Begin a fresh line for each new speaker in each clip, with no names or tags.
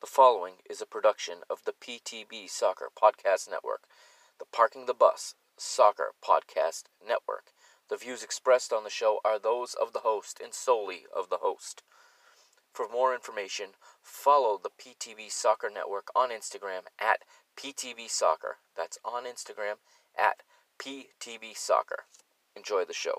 The following is a production of the PTB Soccer Podcast Network, the Parking the Bus Soccer Podcast Network. The views expressed on the show are those of the host and solely of the host. For more information, follow the PTB Soccer Network on Instagram at PTB Soccer. That's on Instagram at PTB Soccer. Enjoy the show.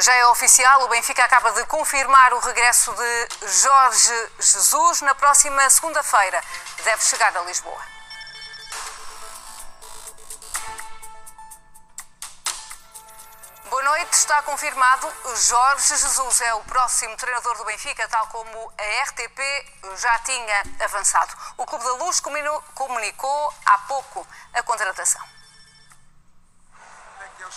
Já é oficial, o Benfica acaba de confirmar o regresso de Jorge Jesus na próxima segunda-feira. Deve chegar a Lisboa. Boa noite, está confirmado. Jorge Jesus é o próximo treinador do Benfica, tal como a RTP já tinha avançado. O Clube da Luz comunicou há pouco a contratação.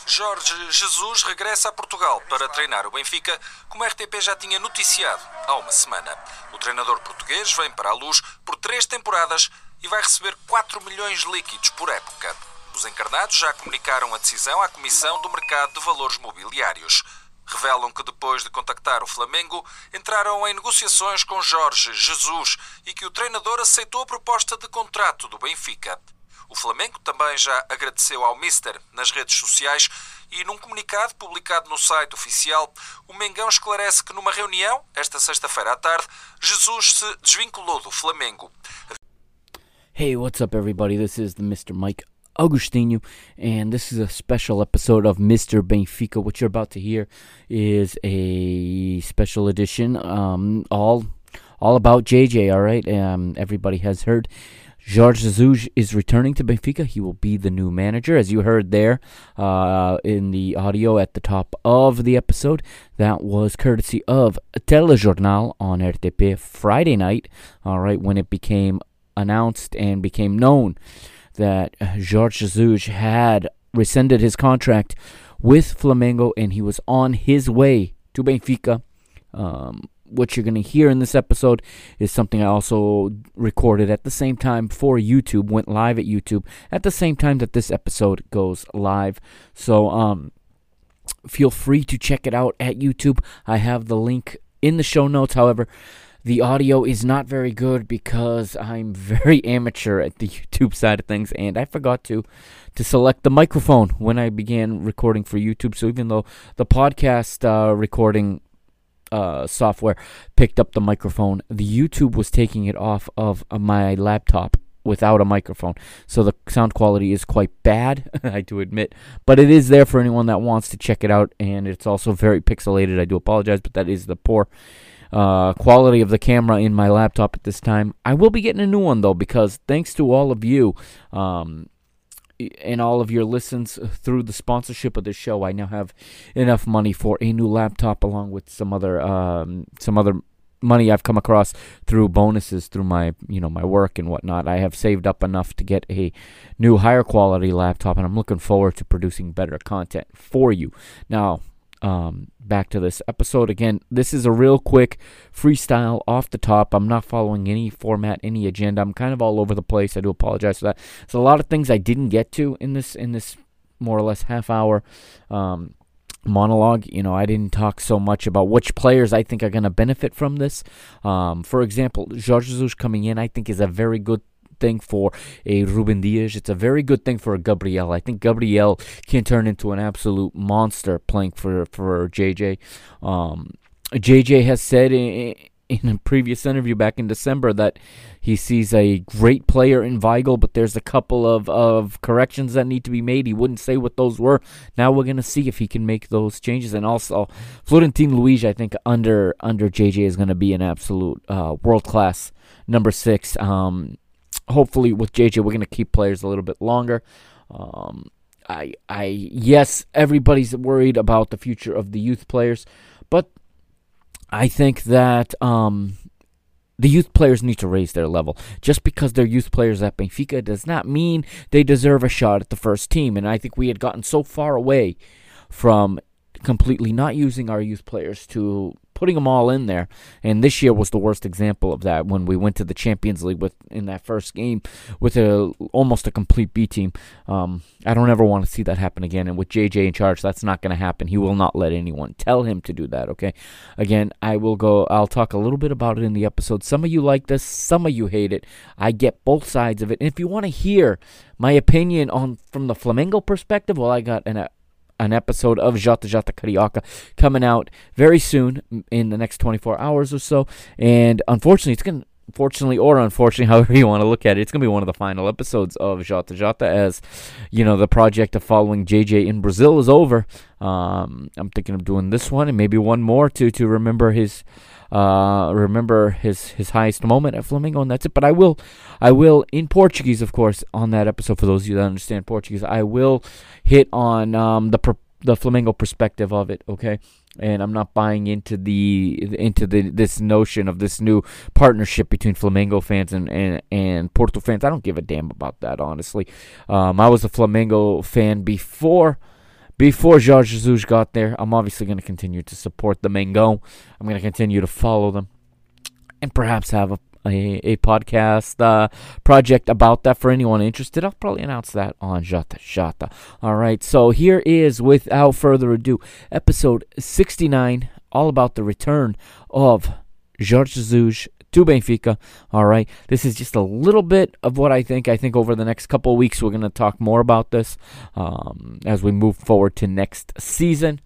Jorge Jesus regressa a Portugal para treinar o Benfica, como a RTP já tinha noticiado há uma semana. O treinador português vem para a luz por três temporadas e vai receber 4 milhões líquidos por época. Os encarnados já comunicaram a decisão à Comissão do Mercado de Valores Mobiliários. Revelam que depois de contactar o Flamengo, entraram em negociações com Jorge Jesus e que o treinador aceitou a proposta de contrato do Benfica. O Flamengo também já agradeceu ao Mister nas redes sociais e num comunicado publicado no site oficial, o Mengão esclarece que numa reunião, esta sexta-feira à tarde, Jesus se desvinculou do Flamengo.
Hey, what's up, everybody? This is the Mr. Mike Augustinho, and this is a special episode of Mr. Benfica. What you're about to hear is a special edition, um, all all about JJ. All right, um, everybody has heard. Jorge Jesus is returning to Benfica. He will be the new manager, as you heard there uh, in the audio at the top of the episode. That was courtesy of Telejornal on RTP Friday night. All right, when it became announced and became known that Jorge Jesus had rescinded his contract with Flamengo and he was on his way to Benfica. Um, what you're going to hear in this episode is something I also recorded at the same time for YouTube, went live at YouTube at the same time that this episode goes live. So, um, feel free to check it out at YouTube. I have the link in the show notes. However, the audio is not very good because I'm very amateur at the YouTube side of things, and I forgot to to select the microphone when I began recording for YouTube. So even though the podcast uh, recording uh, software picked up the microphone, the YouTube was taking it off of uh, my laptop without a microphone. So the sound quality is quite bad, I do admit, but it is there for anyone that wants to check it out, and it's also very pixelated. I do apologize, but that is the poor uh, quality of the camera in my laptop at this time. I will be getting a new one though, because thanks to all of you, um, and all of your listens through the sponsorship of the show, I now have enough money for a new laptop, along with some other um, some other money I've come across through bonuses through my you know my work and whatnot. I have saved up enough to get a new higher quality laptop, and I'm looking forward to producing better content for you. Now, um, back to this episode again. This is a real quick freestyle off the top. I'm not following any format, any agenda. I'm kind of all over the place. I do apologize for that. There's a lot of things I didn't get to in this in this more or less half hour. Um, monologue. You know, I didn't talk so much about which players I think are going to benefit from this. Um, for example, Jorge Jesus coming in, I think, is a very good thing for a Ruben Dias. It's a very good thing for a Gabriel. I think Gabriel can turn into an absolute monster playing for for JJ. Um, JJ has said in, in a previous interview back in December that he sees a great player in Weigl, but there's a couple of, of corrections that need to be made. He wouldn't say what those were. Now we're gonna see if he can make those changes. And also, Florentino Luís, I think under under JJ is gonna be an absolute uh, world class number six. Um, hopefully with JJ, we're gonna keep players a little bit longer. Um, I, I, yes, everybody's worried about the future of the youth players, but I think that um, the youth players need to raise their level. Just because they're youth players at Benfica does not mean they deserve a shot at the first team. And I think we had gotten so far away from completely not using our youth players to putting them all in there. And this year was the worst example of that when we went to the Champions League with in that first game with a almost a complete B team. Um, I don't ever want to see that happen again. And with JJ in charge, that's not going to happen. He will not let anyone tell him to do that. Okay. Again, I will go. I'll talk a little bit about it in the episode. Some of you like this, some of you hate it. I get both sides of it. And if you want to hear my opinion on from the Flamengo perspective, well, I got an an episode of Jota Jota Carioca coming out very soon in the next 24 hours or so. And unfortunately, it's going to fortunately or unfortunately, however you want to look at it, it's going to be one of the final episodes of Jota Jota as, you know, the project of following JJ in Brazil is over. Um, I'm thinking of doing this one and maybe one more to to remember his uh, remember his his highest moment at Flamengo, and that's it. But I will, I will in Portuguese, of course, on that episode. For those of you that understand Portuguese, I will hit on um, the the Flamengo perspective of it. Okay, and I'm not buying into the into the this notion of this new partnership between Flamengo fans and and, and Porto fans. I don't give a damn about that, honestly. Um, I was a Flamengo fan before before Jorge Jesus got there, I'm obviously going to continue to support the Mengão. I'm going to continue to follow them and perhaps have a, a, a podcast uh, project about that for anyone interested. I'll probably announce that on Jota Jota. All right, so here is, without further ado, episode 69, all about the return of Jorge Jesus to Benfica. All right. This is just a little bit of what I think. I think over the next couple weeks, we're going to talk more about this um, as we move forward to next season.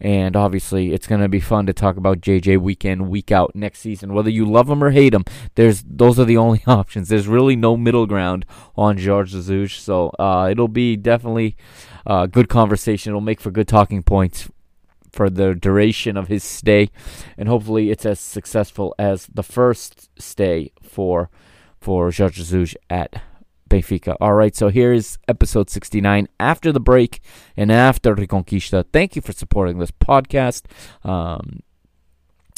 And obviously, it's going to be fun to talk about JJ week in, week out next season. Whether you love him or hate him, there's those are the only options. There's really no middle ground on George Jesus. So uh, it'll be definitely a good conversation. It'll make for good talking points for the duration of his stay, and hopefully it's as successful as the first stay for for Jorge Jesus at Benfica. All right, so here's episode 69 after the break and after Reconquista. Thank you for supporting this podcast. Um,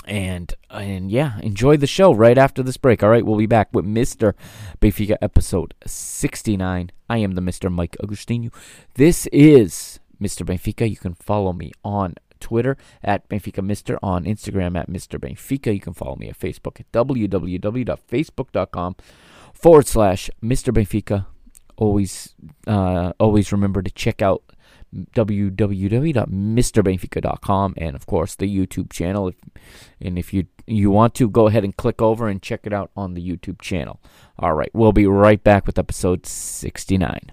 and and yeah, enjoy the show right after this break. All right, we'll be back with Mr. Benfica episode 69. I am the Mr. Mike Agostinho. This is Mr. Benfica. You can follow me on Twitter at Benfica Mister, on Instagram at Mr. Benfica. You can follow me at Facebook at www.facebook.com forward slash Mr. Benfica. Always, uh, always remember to check out www.mrbenfica.com and of course the YouTube channel. If, and if you you want to, go ahead and click over and check it out on the YouTube channel. All right, we'll be right back with episode 69.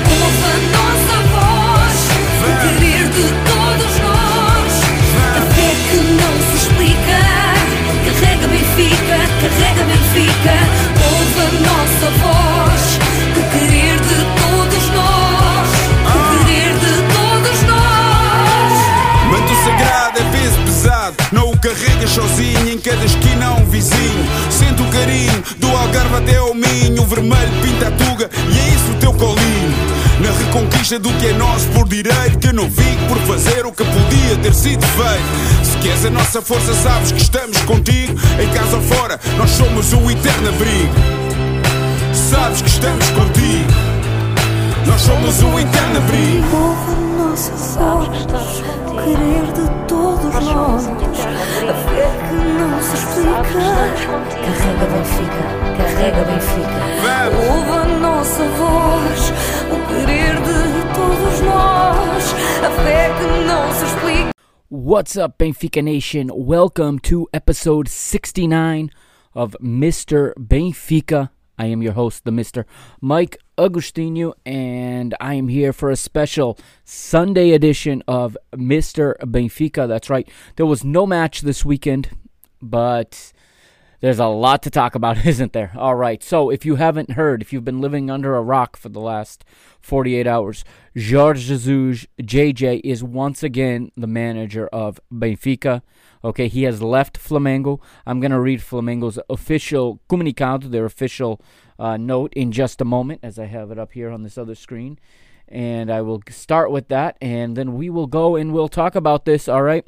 Sozinho, em cada esquina um vizinho. Sente o carinho do Algarve até ao Minho. O vermelho pinta a tuga e é isso o teu colinho. Na reconquista do que é nosso por direito, que não fico por fazer o que podia ter sido feito. Se queres a nossa força, sabes que estamos contigo. Em casa ou fora, nós somos o eterno abrigo. Sabes que estamos contigo. Nós somos o eterno abrigo.
Ouve a nossa voz, o querer de todos nós, a fé que não se explica. Carrega Benfica, carrega Benfica. Ouve a nossa voz,
What's up, Benfica Nation? Welcome to episode 69 of Mr. Benfica. I am your host, the Mr. Mike Agustino, and I am here for a special Sunday edition of Mr. Benfica. That's right, there was no match this weekend, but there's a lot to talk about, isn't there? All right. So, if you haven't heard, if you've been living under a rock for the last 48 hours, Jorge Jesus, JJ, is once again the manager of Benfica. Okay, he has left Flamengo. I'm going to read Flamengo's official comunicado, their official uh, note, in just a moment, as I have it up here on this other screen. And I will start with that, and then we will go and we'll talk about this, all right?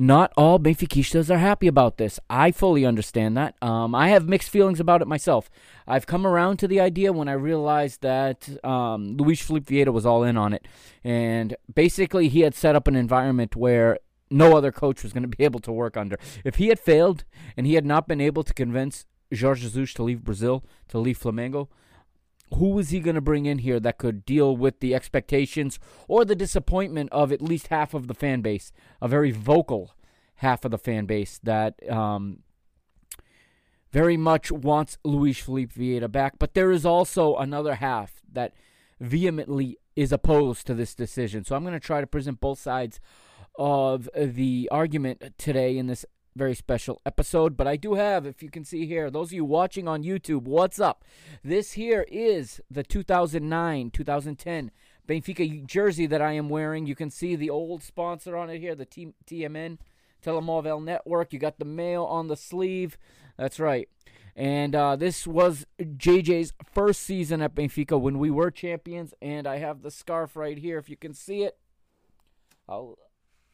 Not all Benfiquistas are happy about this. I fully understand that. Um, I have mixed feelings about it myself. I've come around to the idea when I realized that um, Luis Felipe Vieira was all in on it. And basically, he had set up an environment where no other coach was going to be able to work under. If he had failed and he had not been able to convince Jorge Jesus to leave Brazil, to leave Flamengo, who was he going to bring in here that could deal with the expectations or the disappointment of at least half of the fan base, a very vocal half of the fan base that um, very much wants Luis Felipe Vieira back. But there is also another half that vehemently is opposed to this decision. So I'm going to try to present both sides of the argument today in this very special episode. But I do have, if you can see here, those of you watching on YouTube, what's up? This here is the 2009 2010 Benfica jersey that I am wearing. You can see the old sponsor on it here, the T- TMN Telemóvel Network. You got the mail on the sleeve. That's right. And uh, this was JJ's first season at Benfica when we were champions. And I have the scarf right here, if you can see it. I'll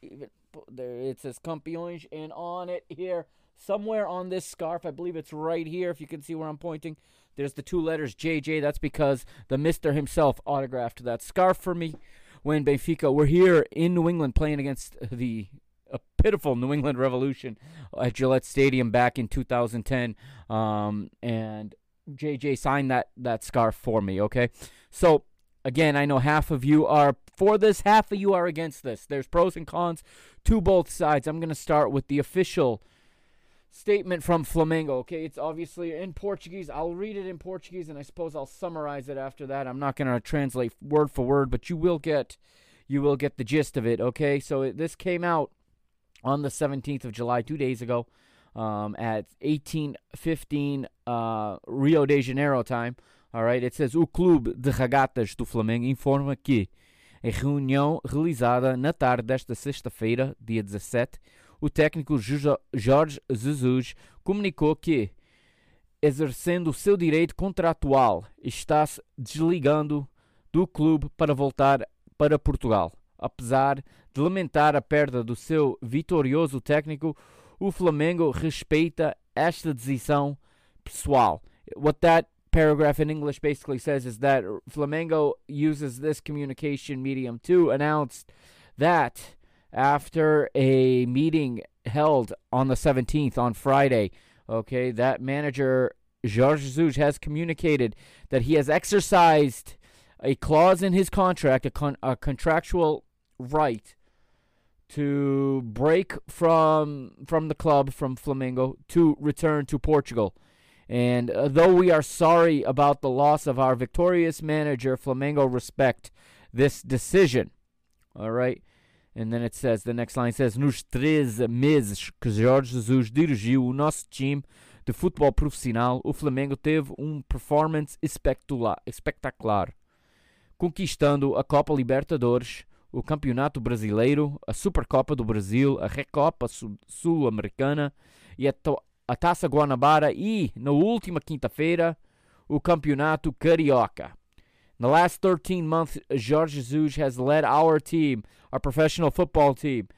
even there. It says Campeões, and on it here, somewhere on this scarf, I believe it's right here. If you can see where I'm pointing, there's the two letters JJ. That's because the Mister himself autographed that scarf for me when Benfica were here in New England playing against the a pitiful New England Revolution at Gillette Stadium back in 2010. Um, and JJ signed that that scarf for me. Okay, so again, I know half of you are for this, half of you are against this. There's pros and cons to both sides. I'm going to start with the official statement from Flamengo. Okay, it's obviously in Portuguese. I'll read it in Portuguese, and I suppose I'll summarize it after that. I'm not going to translate word for word, but you will get you will get the gist of it. Okay, so it, this came out on the 17th of July, two days ago, um, at 1815 uh, Rio de Janeiro time. All right, it says o Clube de Regatas do Flamengo informa que em reunião realizada na tarde desta sexta-feira, dia 17, o técnico Jorge Jesus comunicou que, exercendo o seu direito contratual, está-se desligando do clube para voltar para Portugal. Apesar de lamentar a perda do seu vitorioso técnico, o Flamengo respeita esta decisão pessoal. What that paragraph in English basically says is that Flamengo uses this communication medium to announce that after a meeting held on the 17th on Friday, okay, that manager Jorge Jesus has communicated that he has exercised a clause in his contract, a, con- a contractual right to break from from the club from Flamengo to return to Portugal. And uh, though we are sorry about the loss of our victorious manager, Flamengo respect this decision. All right. And then it says, the next line says, Nos 13 meses que Jorge Jesus dirigiu o nosso time de futebol profissional, o Flamengo teve um performance espetacular, conquistando a Copa Libertadores, o Campeonato Brasileiro, a Supercopa do Brasil, a Recopa Sul- Sul-Americana e a, a Taça Guanabara e, na última quinta-feira, o Campeonato Carioca. In the last 13 months, Jorge Jesus has led our team, our professional football team,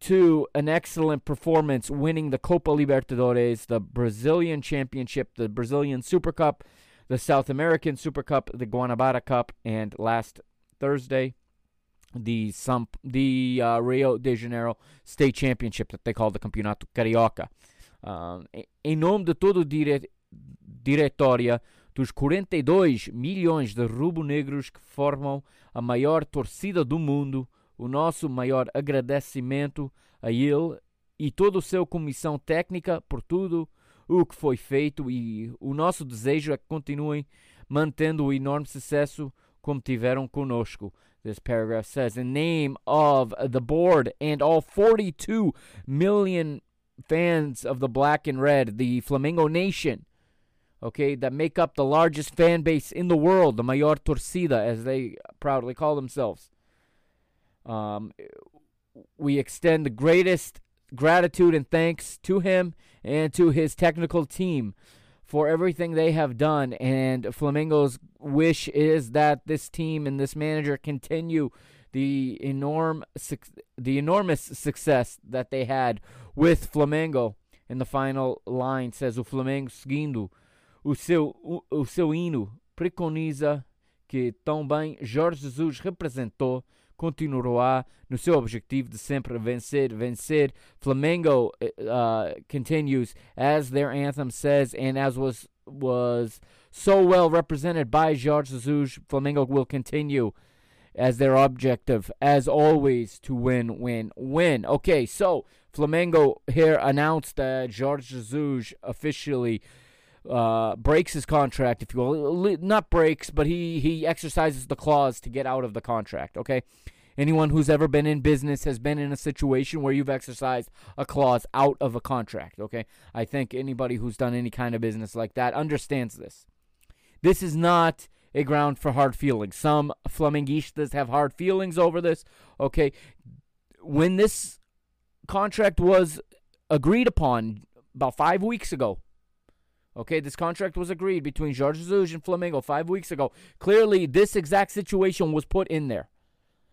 to an excellent performance, winning the Copa Libertadores, the Brazilian Championship, the Brazilian Super Cup, the South American Super Cup, the Guanabara Cup, and last Thursday, the the uh, Rio de Janeiro State Championship that they call the Campeonato Carioca. Em- em nome de todo o dire diretória dos 42 milhões de rubro-negros que formam a maior torcida do mundo, o nosso maior agradecimento a ele e toda a sua comissão técnica por tudo o que foi feito e o nosso desejo é que continuem mantendo o enorme sucesso como tiveram conosco. This paragraph says, in name of the board and all 42 million fans of the black and red, the Flamengo Nation, okay, that make up the largest fan base in the world, the mayor torcida, as they proudly call themselves. Um, we extend the greatest gratitude and thanks to him and to his technical team for everything they have done. And Flamengo's wish is that this team and this manager continue the enorm the enormous success that they had with Flamengo. in the final line says o Flamengo seguindo o seu o, o seu hino preconiza que tão bem Jorge Jesus representou continuará no seu objetivo de sempre vencer, vencer. Flamengo uh, continues as their anthem says, and as was was so well represented by Jorge Jesus, Flamengo will continue as their objective, as always, to win, win, win. Okay, so Flamengo here announced that Jorge Jesus officially uh, breaks his contract, if you will. Not breaks, but he, he exercises the clause to get out of the contract, okay? Anyone who's ever been in business has been in a situation where you've exercised a clause out of a contract, okay? I think anybody who's done any kind of business like that understands this. This is not a ground for hard feelings. Some Flamenguistas have hard feelings over this, okay? When this contract was agreed upon about five weeks ago, Okay, this contract was agreed between Jorge Jesus and Flamengo five weeks ago. Clearly, this exact situation was put in there.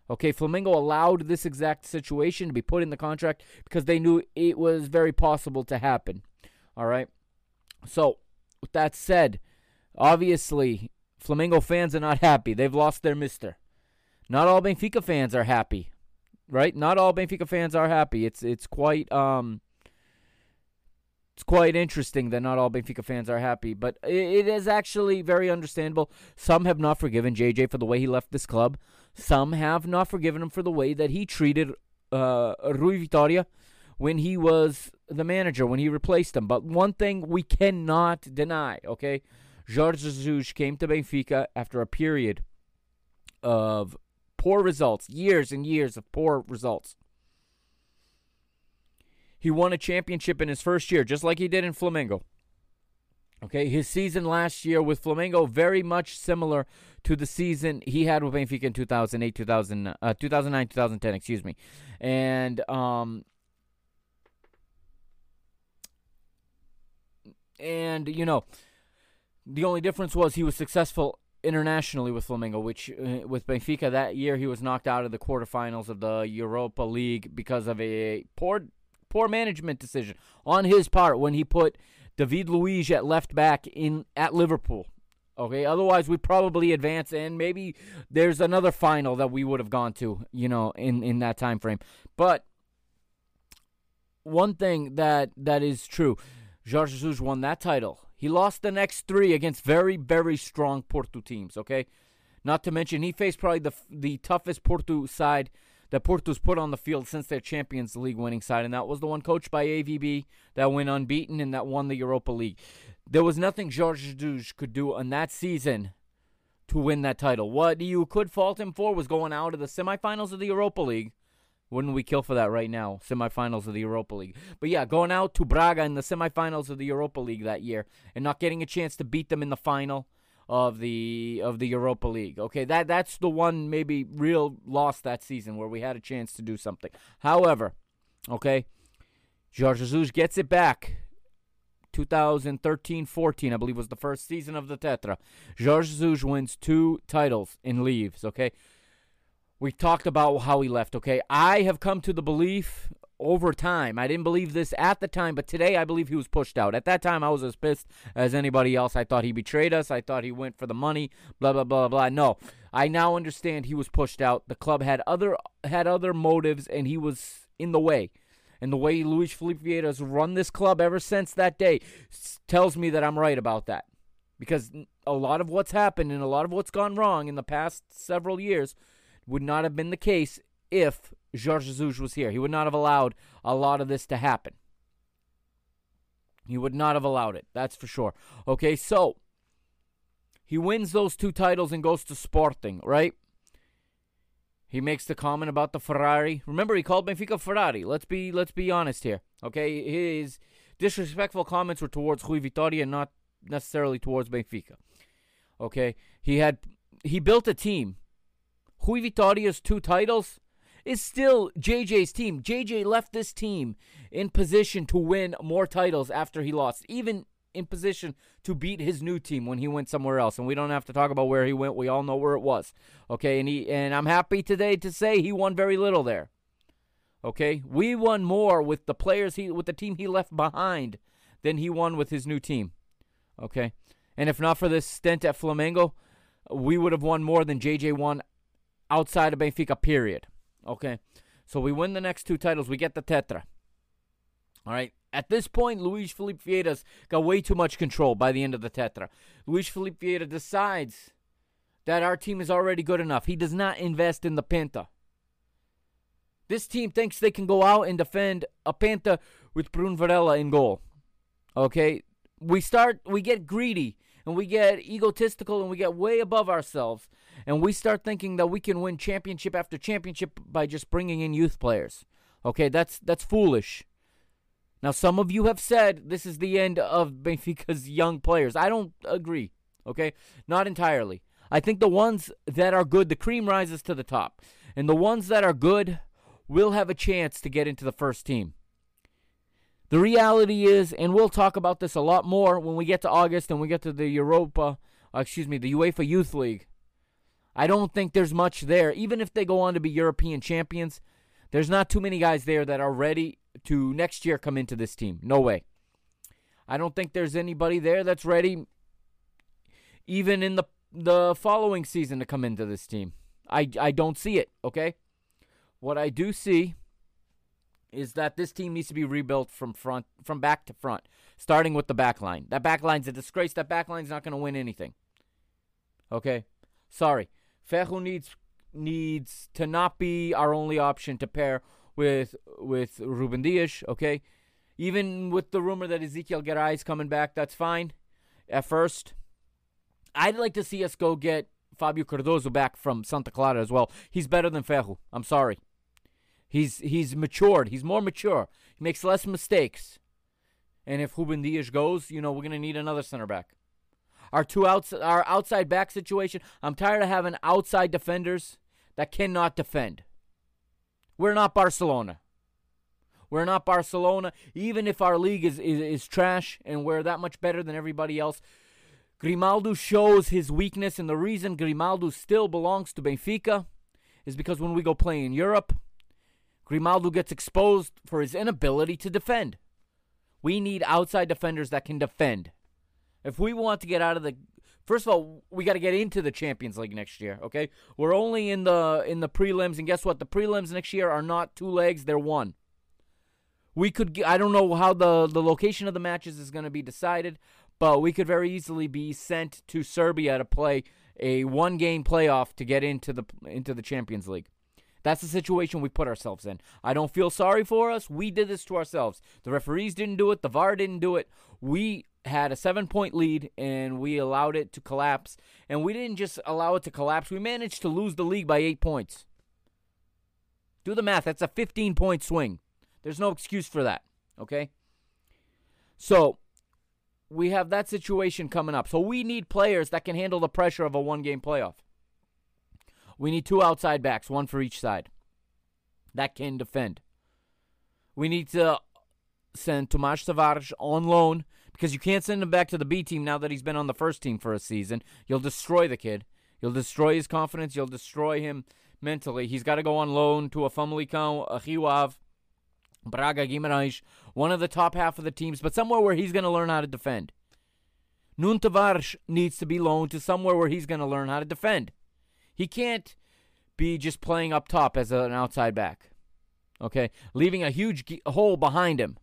Okay, Flamengo allowed this exact situation to be put in the contract because they knew it was very possible to happen. All right. So, with that said, obviously, Flamengo fans are not happy. They've lost their mister. Not all Benfica fans are happy. Right? Not all Benfica fans are happy. It's it's quite um it's quite interesting that not all Benfica fans are happy, but it is actually very understandable. Some have not forgiven JJ for the way he left this club. Some have not forgiven him for the way that he treated uh, Rui Vitoria when he was the manager, when he replaced him. But one thing we cannot deny, okay? Jorge Jesus came to Benfica after a period of poor results, years and years of poor results. He won a championship in his first year, just like he did in Flamengo. Okay, his season last year with Flamengo very much similar to the season he had with Benfica in 2008, 2000, uh, 2009, 2010, excuse me. And um and you know, the only difference was he was successful internationally with Flamengo, which uh, with Benfica that year he was knocked out of the quarterfinals of the Europa League because of a poor poor management decision on his part when he put David Luiz at left back in at Liverpool. Okay, otherwise we probably advance and maybe there's another final that we would have gone to, you know, in in that time frame. But one thing that that is true, Jorge Jesus won that title. He lost the next three against very very strong Porto teams. Okay, not to mention he faced probably the the toughest Porto side that Porto's put on the field since their Champions League winning side, and that was the one coached by AVB that went unbeaten and that won the Europa League. There was nothing Jorge Jesus could do on that season to win that title. What you could fault him for was going out of the semifinals of the Europa League. Wouldn't we kill for that right now? Semifinals of the Europa League. But yeah, going out to Braga in the semifinals of the Europa League that year and not getting a chance to beat them in the final. of the of the Europa League. Okay, that that's the one maybe real loss that season where we had a chance to do something. However, okay, Jorge Jesus gets it back. 2013-14, I believe, was the first season of the Tetra. Jorge Jesus wins two titles and leaves. Okay, we talked about how he left. Okay, I have come to the belief over time. I didn't believe this at the time, but today I believe he was pushed out. At that time, I was as pissed as anybody else. I thought he betrayed us. I thought he went for the money. Blah blah blah blah. No, I now understand he was pushed out. The club had other had other motives, and he was in the way. And the way Luis Felipe Vieira has run this club ever since that day tells me that I'm right about that. Because a lot of what's happened and a lot of what's gone wrong in the past several years would not have been the case if Jorge Jesus was here. He would not have allowed a lot of this to happen. He would not have allowed it. That's for sure. Okay, so he wins those two titles and goes to Sporting, right? He makes the comment about the Ferrari. Remember, he called Benfica Ferrari. Let's be let's be honest here. Okay, his disrespectful comments were towards Rui Vitória and not necessarily towards Benfica. Okay, he had he built a team. Rui Vitória's two titles is still JJ's team. JJ left this team in position to win more titles after he lost, even in position to beat his new team when he went somewhere else. And we don't have to talk about where he went. We all know where it was. Okay, and he and I'm happy today to say he won very little there. Okay, we won more with the players he with the team he left behind than he won with his new team. Okay, and if not for this stint at Flamengo, we would have won more than JJ won outside of Benfica. Period. Okay, so we win the next two titles. We get the Tetra. All right. At this point, Luis Felipe Vieira's got way too much control by the end of the Tetra. Luis Felipe Vieira decides that our team is already good enough. He does not invest in the Penta. This team thinks they can go out and defend a Penta with Bruno Varela in goal. Okay? We start we get greedy and we get egotistical and we get way above ourselves and we start thinking that we can win championship after championship by just bringing in youth players. Okay? That's that's foolish. Now, some of you have said this is the end of Benfica's young players. I don't agree. Okay, not entirely. I think the ones that are good, the cream rises to the top, and the ones that are good will have a chance to get into the first team. The reality is, and we'll talk about this a lot more when we get to August and we get to the Europa, uh, excuse me, the UEFA Youth League. I don't think there's much there. Even if they go on to be European champions, there's not too many guys there that are ready to next year come into this team. No way. I don't think there's anybody there that's ready even in the the following season to come into this team. I I don't see it, okay? What I do see is that this team needs to be rebuilt from front from back to front, starting with the back line. That back line's a disgrace. That back line's not going to win anything. Okay? Sorry. Ferro needs needs to not be our only option to pair with with Ruben Dias, okay? Even with the rumor that Ezequiel Garay is coming back, that's fine. At first, I'd like to see us go get Fabio Cardoso back from Santa Clara as well. He's better than Ferro. I'm sorry. He's he's matured. He's more mature. He makes less mistakes. And if Ruben Dias goes, you know, we're gonna need another center back. Our two outs our outside back situation, I'm tired of having outside defenders that cannot defend. We're not Barcelona. We're not Barcelona. Even if our league is, is, is trash and we're that much better than everybody else, Grimaldo shows his weakness, and the reason Grimaldo still belongs to Benfica is because when we go play in Europe, Grimaldo gets exposed for his inability to defend. We need outside defenders that can defend. If we want to get out of the First of all, we got to get into the Champions League next year, okay? We're only in the in the prelims and guess what? The prelims next year are not two legs, they're one. We could I don't know how the the location of the matches is going to be decided, but we could very easily be sent to Serbia to play a one game playoff to get into the into the Champions League. That's the situation we put ourselves in. I don't feel sorry for us. We did this to ourselves. The referees didn't do it. The VAR didn't do it. We had a seven point lead and we allowed it to collapse. And we didn't just allow it to collapse, we managed to lose the league by eight points. Do the math. That's a 15 point swing. There's no excuse for that. Okay? So, we have that situation coming up. So we need players that can handle the pressure of a one game playoff. We need two outside backs, one for each side, that can defend. We need to send Tomas Tavares on loan because you can't send him back to the B team now that he's been on the first team for a season. You'll destroy the kid. You'll destroy his confidence. You'll destroy him mentally. He's got to go on loan to a Famalicão, a Rio Ave, Braga, Guimarães, one of the top half of the teams, but somewhere where he's going to learn how to defend. Nuno Tavares needs to be loaned to somewhere where he's going to learn how to defend. He can't be just playing up top as an outside back. Okay? Leaving a huge ge- hole behind him.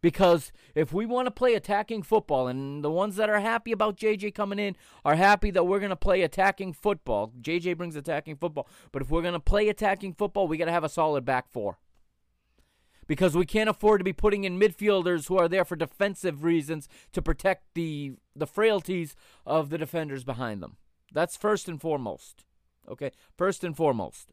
Because if we want to play attacking football, and the ones that are happy about JJ coming in are happy that we're going to play attacking football, JJ brings attacking football. But if we're going to play attacking football, we got to have a solid back four. Because we can't afford to be putting in midfielders who are there for defensive reasons to protect the the frailties of the defenders behind them. That's first and foremost. Okay? First and foremost.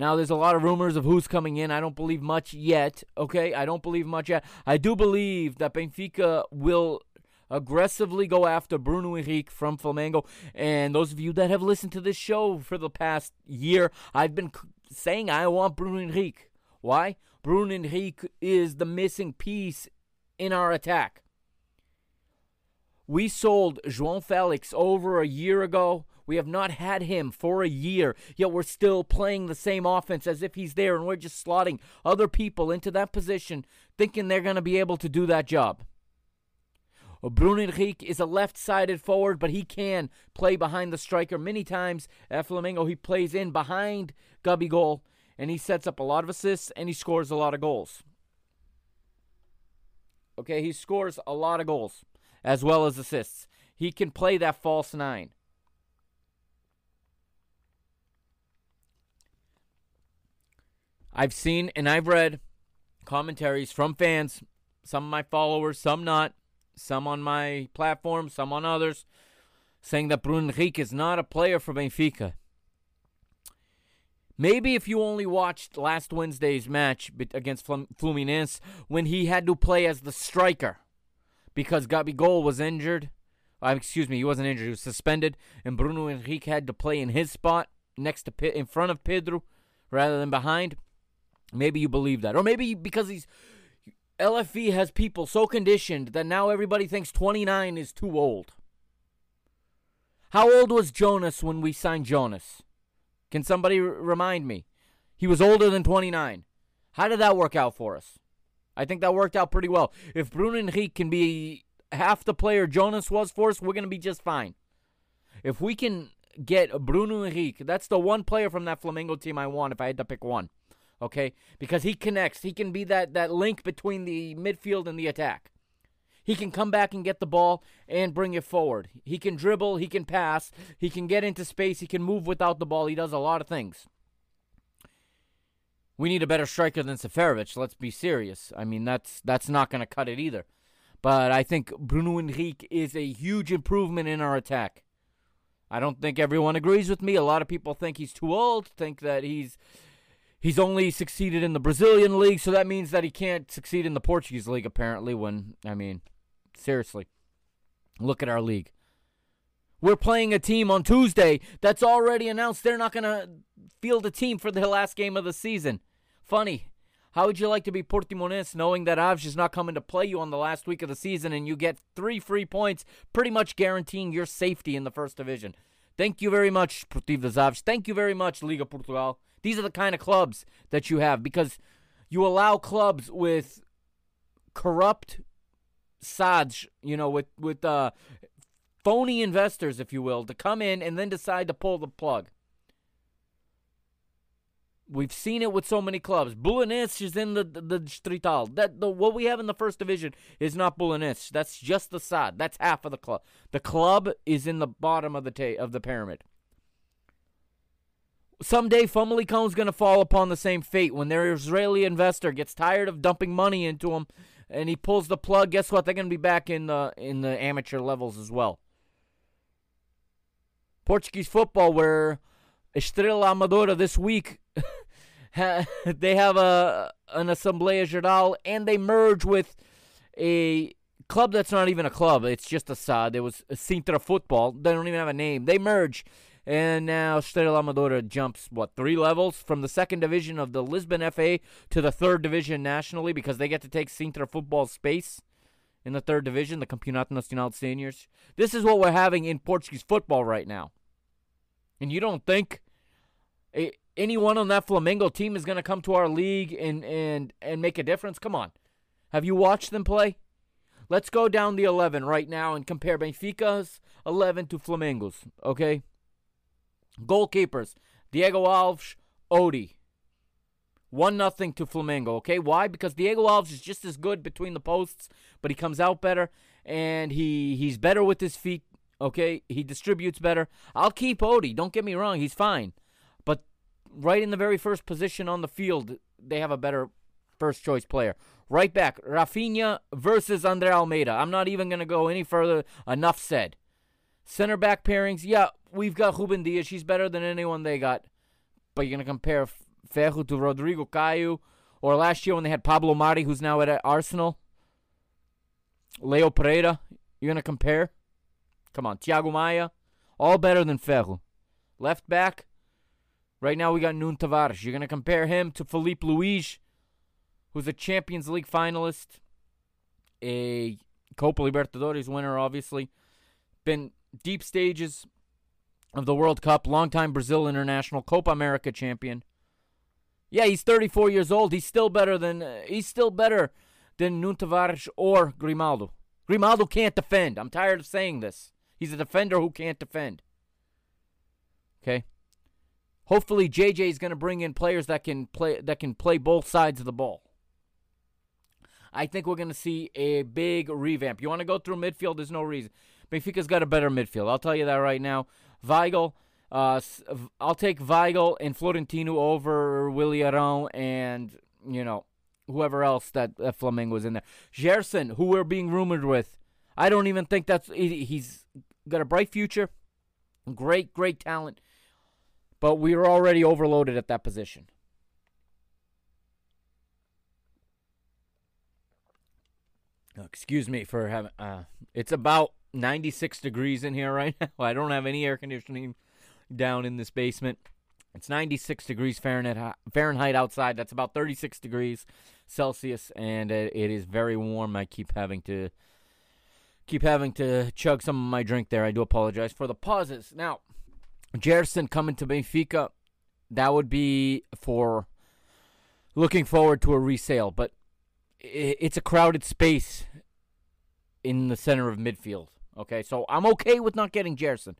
Now, there's a lot of rumors of who's coming in. I don't believe much yet. Okay? I don't believe much yet. I do believe that Benfica will aggressively go after Bruno Henrique from Flamengo. And those of you that have listened to this show for the past year, I've been saying I want Bruno Henrique. Why? Bruno Henrique is the missing piece in our attack. We sold João Felix over a year ago. We have not had him for a year, yet we're still playing the same offense as if he's there, and we're just slotting other people into that position, thinking they're going to be able to do that job. Bruno Henrique is a left sided forward, but he can play behind the striker many times. At Flamengo, he plays in behind Gubby Gabigol, and he sets up a lot of assists and he scores a lot of goals. Okay, he scores a lot of goals as well as assists. He can play that false nine. I've seen and I've read commentaries from fans, some of my followers, some not, some on my platform, some on others, saying that Bruno Henrique is not a player for Benfica. Maybe if you only watched last Wednesday's match against Fluminense when he had to play as the striker because Gabigol was injured. Uh, excuse me, he wasn't injured; he was suspended, and Bruno Henrique had to play in his spot next to in front of Pedro rather than behind. Maybe you believe that, or maybe because he's LFV has people so conditioned that now everybody thinks 29 is too old. How old was Jonas when we signed Jonas? Can somebody r- remind me? He was older than 29. How did that work out for us? I think that worked out pretty well. If Bruno Henrique can be half the player Jonas was for us, we're going to be just fine. If we can get Bruno Henrique, that's the one player from that Flamengo team I want if I had to pick one. Okay? Because he connects. He can be that, that link between the midfield and the attack. He can come back and get the ball and bring it forward. He can dribble, he can pass, he can get into space, he can move without the ball. He does a lot of things. We need a better striker than Seferovic. Let's be serious. I mean, that's that's not going to cut it either. But I think Bruno Henrique is a huge improvement in our attack. I don't think everyone agrees with me. A lot of people think he's too old, think that he's he's only succeeded in the Brazilian league, so that means that he can't succeed in the Portuguese league apparently when I mean, seriously. Look at our league. We're playing a team on Tuesday that's already announced they're not going to field a team for the last game of the season. Funny. How would you like to be Portimonense knowing that Aves is not coming to play you on the last week of the season and you get three free points, pretty much guaranteeing your safety in the first division? Thank you very much, Portivo Aves. Thank you very much, Liga Portugal. These are the kind of clubs that you have because you allow clubs with corrupt SADs, you know, with with uh, phony investors, if you will, to come in and then decide to pull the plug. We've seen it with so many clubs. Belenenses is in the the, the Distrital. That the what we have in the first division is not Belenenses. That's just the SAD. That's half of the club. The club is in the bottom of the ta- of the pyramid. Someday, Famalicão is going to fall upon the same fate when their Israeli investor gets tired of dumping money into them, and he pulls the plug. Guess what? They're going to be back in the in the amateur levels as well. Portuguese football, where Estrela Amadora this week, they have a an Assembleia Geral and they merge with a club that's not even a club. It's just a SAD. It was Sintra Football. They don't even have a name. They merge. And now Estrela Amadora jumps, what, three levels from the second division of the Lisbon FA to the third division nationally because they get to take Sintra Football's space in the third division, the Campeonato Nacional Seniors. This is what we're having in Portuguese football right now. And you don't think anyone on that Flamengo team is going to come to our league and, and, and make a difference? Come on. Have you watched them play? Let's go down the 11 right now and compare Benfica's 11 to Flamengo's, okay? Goalkeepers Diego Alves, Odi. 1 nothing to Flamengo, okay? Why? Because Diego Alves is just as good between the posts, but he comes out better and he he's better with his feet, okay? He distributes better. I'll keep Odi, don't get me wrong, he's fine. But right in the very first position on the field, they have a better first choice player. Right back, Rafinha versus Andre Almeida. I'm not even going to go any further. Enough said. Center back pairings, yeah, we've got Ruben Dias. He's better than anyone they got. But you're going to compare Ferro to Rodrigo Caio, or last year when they had Pablo Mari, who's now at Arsenal. Leo Pereira, you're going to compare? Come on, Thiago Maia, all better than Ferro. Left back, right now we got Nuno Tavares. You're going to compare him to Filipe Luís, who's a Champions League finalist, a Copa Libertadores winner, obviously. Been deep stages of the World Cup, longtime Brazil international, Copa America champion. Yeah, he's 34 years old. He's still better than uh, he's still better than Nuno Tavares or Grimaldo. Grimaldo can't defend. I'm tired of saying this. He's a defender who can't defend. Okay. Hopefully JJ is going to bring in players that can play that can play both sides of the ball. I think we're going to see a big revamp. You want to go through midfield? There's no reason. Benfica's got a better midfield. I'll tell you that right now. Weigl, uh, I'll take Weigl and Florentino over Willian Arão and, you know, whoever else that, Flamengo was in there. Gerson, who we're being rumored with, I don't even think that's. He's got a bright future. Great, great talent. But we are already overloaded at that position. Excuse me for having. Uh, it's about 96 degrees in here right now. I don't have any air conditioning down in this basement. It's 96 degrees Fahrenheit Fahrenheit outside. That's about 36 degrees Celsius, and it, is very warm. I keep having to keep having to chug some of my drink there. I do apologize for the pauses. Now, Gerson coming to Benfica, that would be for looking forward to a resale, but it's a crowded space in the center of midfield. Okay, so I'm okay with not getting Gerson.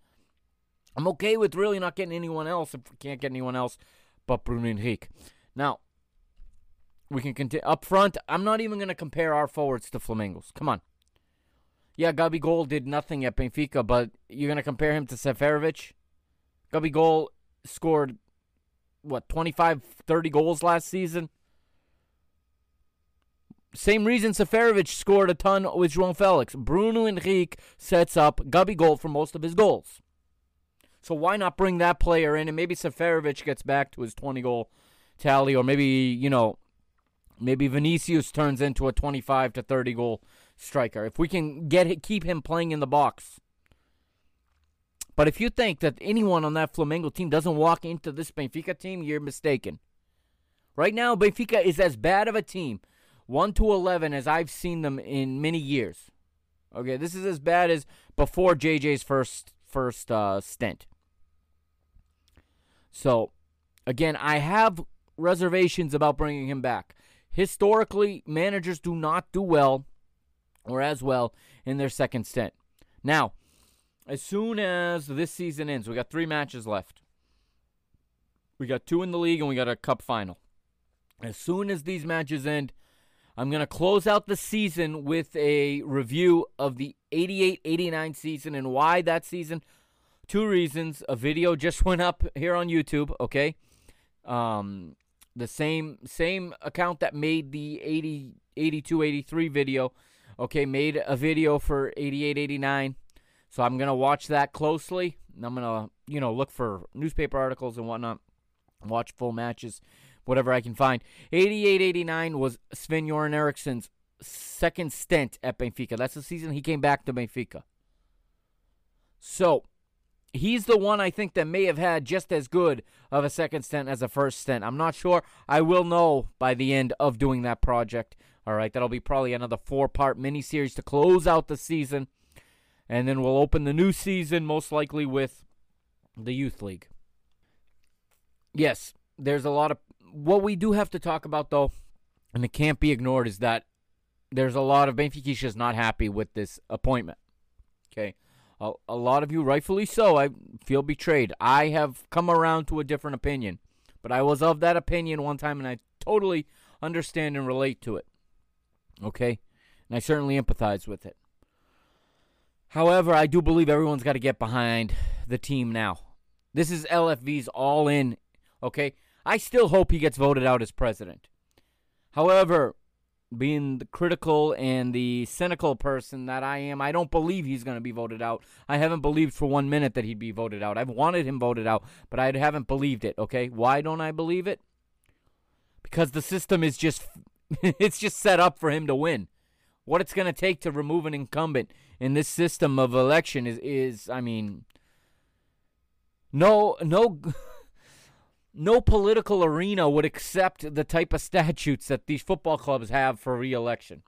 I'm okay with really not getting anyone else if we can't get anyone else but Bruno Henrique. Now, we can continue up front. I'm not even going to compare our forwards to Flamengos. Come on. Yeah, Gabigol did nothing at Benfica, but you're going to compare him to Seferovic? Gabigol scored, what, 25, 30 goals last season? Same reason Seferovic scored a ton with João Felix. Bruno Henrique sets up Gabigol for most of his goals. So why not bring that player in and maybe Seferovic gets back to his 20 goal tally or maybe, you know, maybe Vinicius turns into a 25 to 30 goal striker. If we can get keep him playing in the box. But if you think that anyone on that Flamengo team doesn't walk into this Benfica team, you're mistaken. Right now Benfica is as bad of a team 1 to 11 as I've seen them in many years. Okay, this is as bad as before JJ's first first uh, stint. So, again, I have reservations about bringing him back. Historically, managers do not do well or as well in their second stint. Now, as soon as this season ends, we got three matches left. We got two in the league and we got a cup final. As soon as these matches end, I'm going to close out the season with a review of the 88 89 season and why that season. Two reasons. A video just went up here on YouTube, okay? Um, the same same account that made the 80 82 83 video, okay, made a video for 88 89. So I'm going to watch that closely. I'm going to, you know, look for newspaper articles and whatnot, watch full matches whatever I can find. 88 89 was Sven Göran Eriksson's second stint at Benfica. That's the season he came back to Benfica. So, he's the one I think that may have had just as good of a second stint as a first stint. I'm not sure. I will know by the end of doing that project. All right, that'll be probably another four part miniseries to close out the season. And then we'll open the new season, most likely with the Youth League. Yes, there's a lot of. What we do have to talk about, though, and it can't be ignored, is that there's a lot of Benfica is not happy with this appointment. Okay a, a lot of you, rightfully so, I feel betrayed. I have come around to a different opinion, but I was of that opinion one time, and I totally understand and relate to it. Okay, and I certainly empathize with it. However, I do believe everyone's got to get behind the team now. This is LFV's all in. Okay, I still hope he gets voted out as president. However, being the critical and the cynical person that I am, I don't believe he's going to be voted out. I haven't believed for one minute that he'd be voted out. I've wanted him voted out, but I haven't believed it, okay? Why don't I believe it? Because the system is just it's just set up for him to win. What it's going to take to remove an incumbent in this system of election is is I mean no no no political arena would accept the type of statutes that these football clubs have for reelection.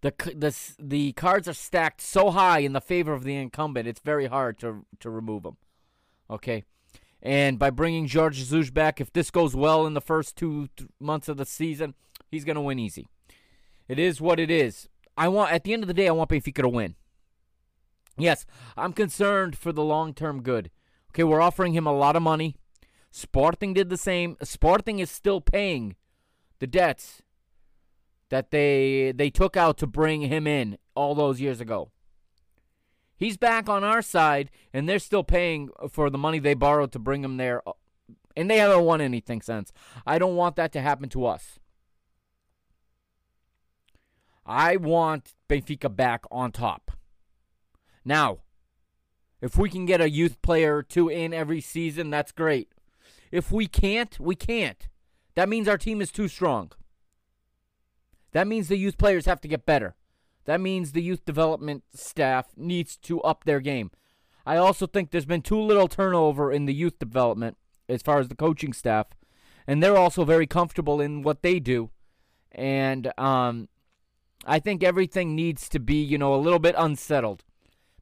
The, the, the cards are stacked so high in the favor of the incumbent, it's very hard to, to remove them. Okay? And by bringing Jorge Jesus back, if this goes well in the first two th- months of the season, he's going to win easy. It is what it is. I want at the end of the day, I want Benfica to win. Yes, I'm concerned for the long-term good. Okay, we're offering him a lot of money. Sporting did the same. Sporting is still paying the debts that they they took out to bring him in all those years ago. He's back on our side, and they're still paying for the money they borrowed to bring him there, and they haven't won anything since. I don't want that to happen to us. I want Benfica back on top. Now, if we can get a youth player or two in every season, that's great. If we can't, we can't. That means our team is too strong. That means the youth players have to get better. That means the youth development staff needs to up their game. I also think there's been too little turnover in the youth development as far as the coaching staff, and they're also very comfortable in what they do. And um, I think everything needs to be, you know, a little bit unsettled.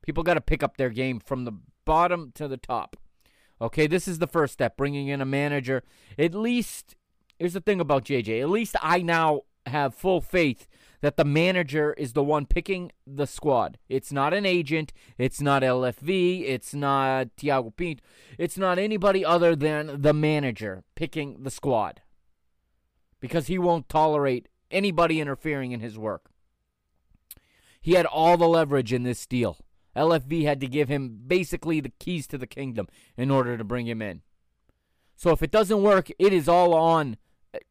People got to pick up their game from the bottom to the top. Okay, this is the first step, bringing in a manager. At least, here's the thing about JJ. At least I now have full faith that the manager is the one picking the squad. It's not an agent. It's not LFV. It's not Tiago Pinto. It's not anybody other than the manager picking the squad. Because he won't tolerate anybody interfering in his work. He had all the leverage in this deal. LFV had to give him basically the keys to the kingdom in order to bring him in. So if it doesn't work, it is all on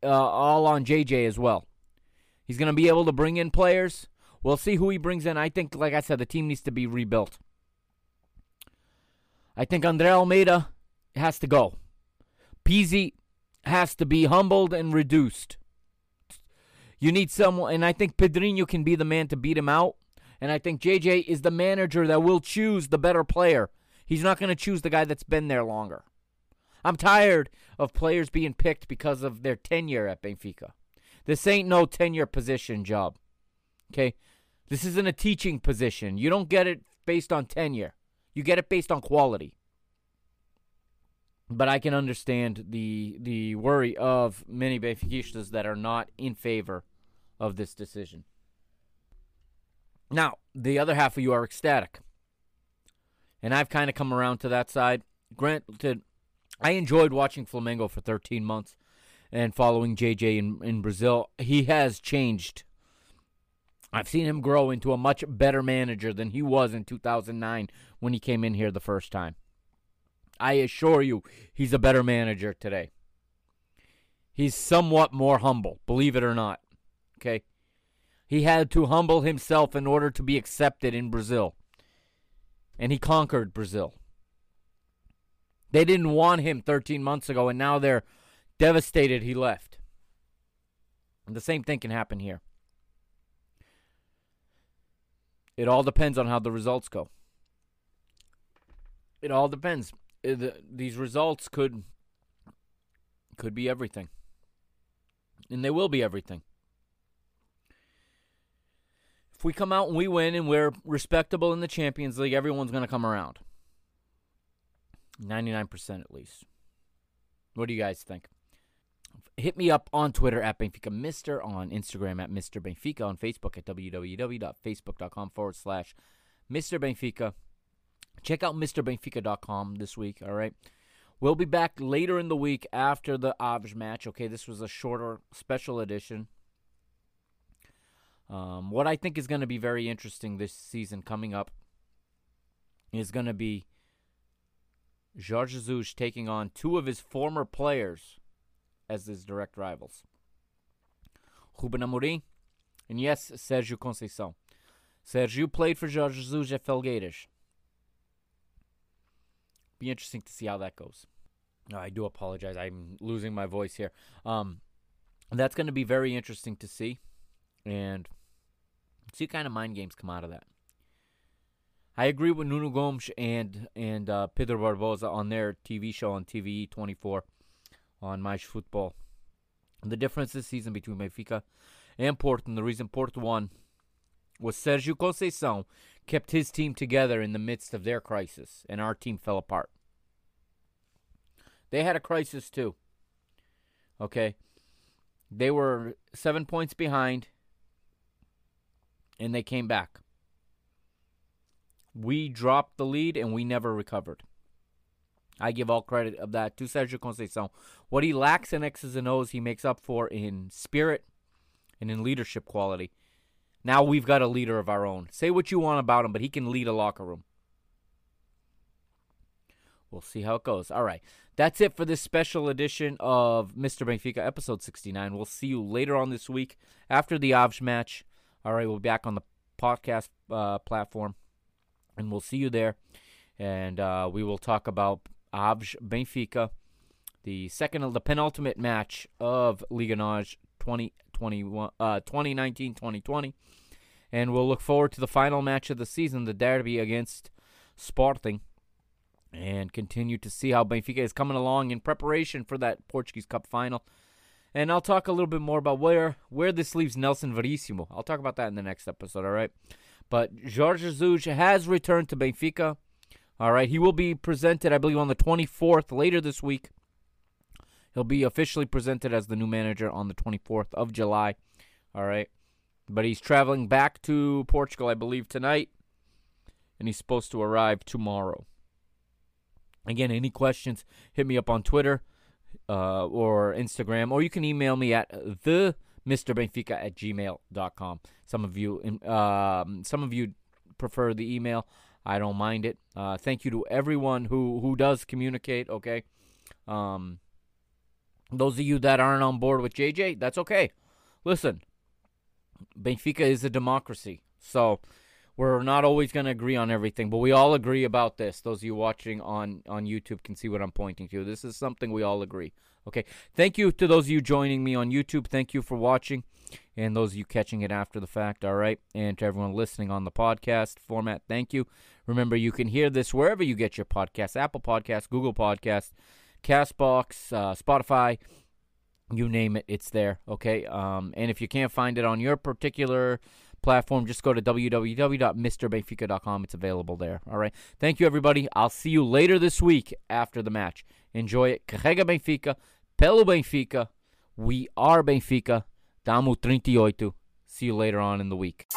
uh, all on JJ as well. He's going to be able to bring in players. We'll see who he brings in. I think, like I said, the team needs to be rebuilt. I think Andre Almeida has to go. Pizzi has to be humbled and reduced. You need someone, and I think Pedrinho can be the man to beat him out. And I think JJ is the manager that will choose the better player. He's not going to choose the guy that's been there longer. I'm tired of players being picked because of their tenure at Benfica. This ain't no tenure position job. Okay? This isn't a teaching position. You don't get it based on tenure. You get it based on quality. But I can understand the the worry of many Benfiquistas that are not in favor of this decision. Now, the other half of you are ecstatic. And I've kind of come around to that side. Granted, I enjoyed watching Flamengo for 13 months and following JJ in, in Brazil. He has changed. I've seen him grow into a much better manager than he was in 2009 when he came in here the first time. I assure you, he's a better manager today. He's somewhat more humble, believe it or not. Okay? He had to humble himself in order to be accepted in Brazil. And he conquered Brazil. They didn't want him 13 months ago, and now they're devastated he left. And the same thing can happen here. It all depends on how the results go. It all depends. Uh, These results could could be everything. And they will be everything. If we come out and we win and we're respectable in the Champions League, everyone's going to come around. 99% at least. What do you guys think? Hit me up on Twitter at Benfica Mister, on Instagram at Mr. Benfica, on Facebook at www.facebook.com forward slash Mr. Benfica. Check out MrBenfica.com this week, all right? We'll be back later in the week after the Aves match. Okay, this was a shorter special edition. Um, what I think is going to be very interesting this season coming up is going to be Jorge Jesus taking on two of his former players as his direct rivals. Ruben Amorim and yes, Sergio Conceição. Sergio played for Jorge Jesus at Felgueiras. Be interesting to see how that goes. I do apologize. I'm losing my voice here. Um, that's going to be very interesting to see, and see what kind of mind games come out of that. I agree with Nuno Gomes and and uh, Pedro Barbosa on their TV show on TVI 24 on Mais Football. The difference this season between Benfica and Porto, and the reason Porto won, was Sergio Conceição kept his team together in the midst of their crisis, and our team fell apart. They had a crisis too. Okay. They were seven points behind, and they came back. We dropped the lead, and we never recovered. I give all credit of that to Sergio Conceição. What he lacks in X's and O's, he makes up for in spirit and in leadership quality. Now we've got a leader of our own. Say what you want about him, but he can lead a locker room. We'll see how it goes. All right. That's it for this special edition of Mr. Benfica, episode 69. We'll see you later on this week after the Aves match. All right. We'll be back on the podcast uh, platform, and we'll see you there. And uh, we will talk about Aves Benfica, the second, the penultimate match of Liga NOS 2021, uh, 2019-2020. And we'll look forward to the final match of the season, the derby against Sporting and continue to see how Benfica is coming along in preparation for that Portuguese Cup final. And I'll talk a little bit more about where where this leaves Nelson Verissimo. I'll talk about that in the next episode, all right? But Jorge Jesus has returned to Benfica. All right, he will be presented, I believe, on the 24th later this week. He'll be officially presented as the new manager on the 24th of July. All right. But he's traveling back to Portugal, I believe, tonight. And he's supposed to arrive tomorrow. Again, any questions, hit me up on Twitter uh, or Instagram, or you can email me at the Mr. Benfica at gmail.com. Some of you um, some of you prefer the email. I don't mind it. Uh, thank you to everyone who, who does communicate, okay? Um, those of you that aren't on board with JJ, that's okay. Listen, Benfica is a democracy. So we're not always going to agree on everything, but we all agree about this. Those of you watching on, on YouTube can see what I'm pointing to. This is something we all agree. Okay. Thank you to those of you joining me on YouTube. Thank you for watching. And those of you catching it after the fact, all right. And to everyone listening on the podcast format, thank you. Remember, you can hear this wherever you get your podcasts Apple Podcasts, Google Podcasts, Castbox, uh, Spotify, you name it, it's there. Okay. Um, and if you can't find it on your particular platform, just go to www.mrbenfica.com. It's available there. All right. Thank you, everybody. I'll see you later this week after the match. Enjoy it. Carrega Benfica. Pelo Benfica. We are Benfica. Damo 38. See you later on in the week.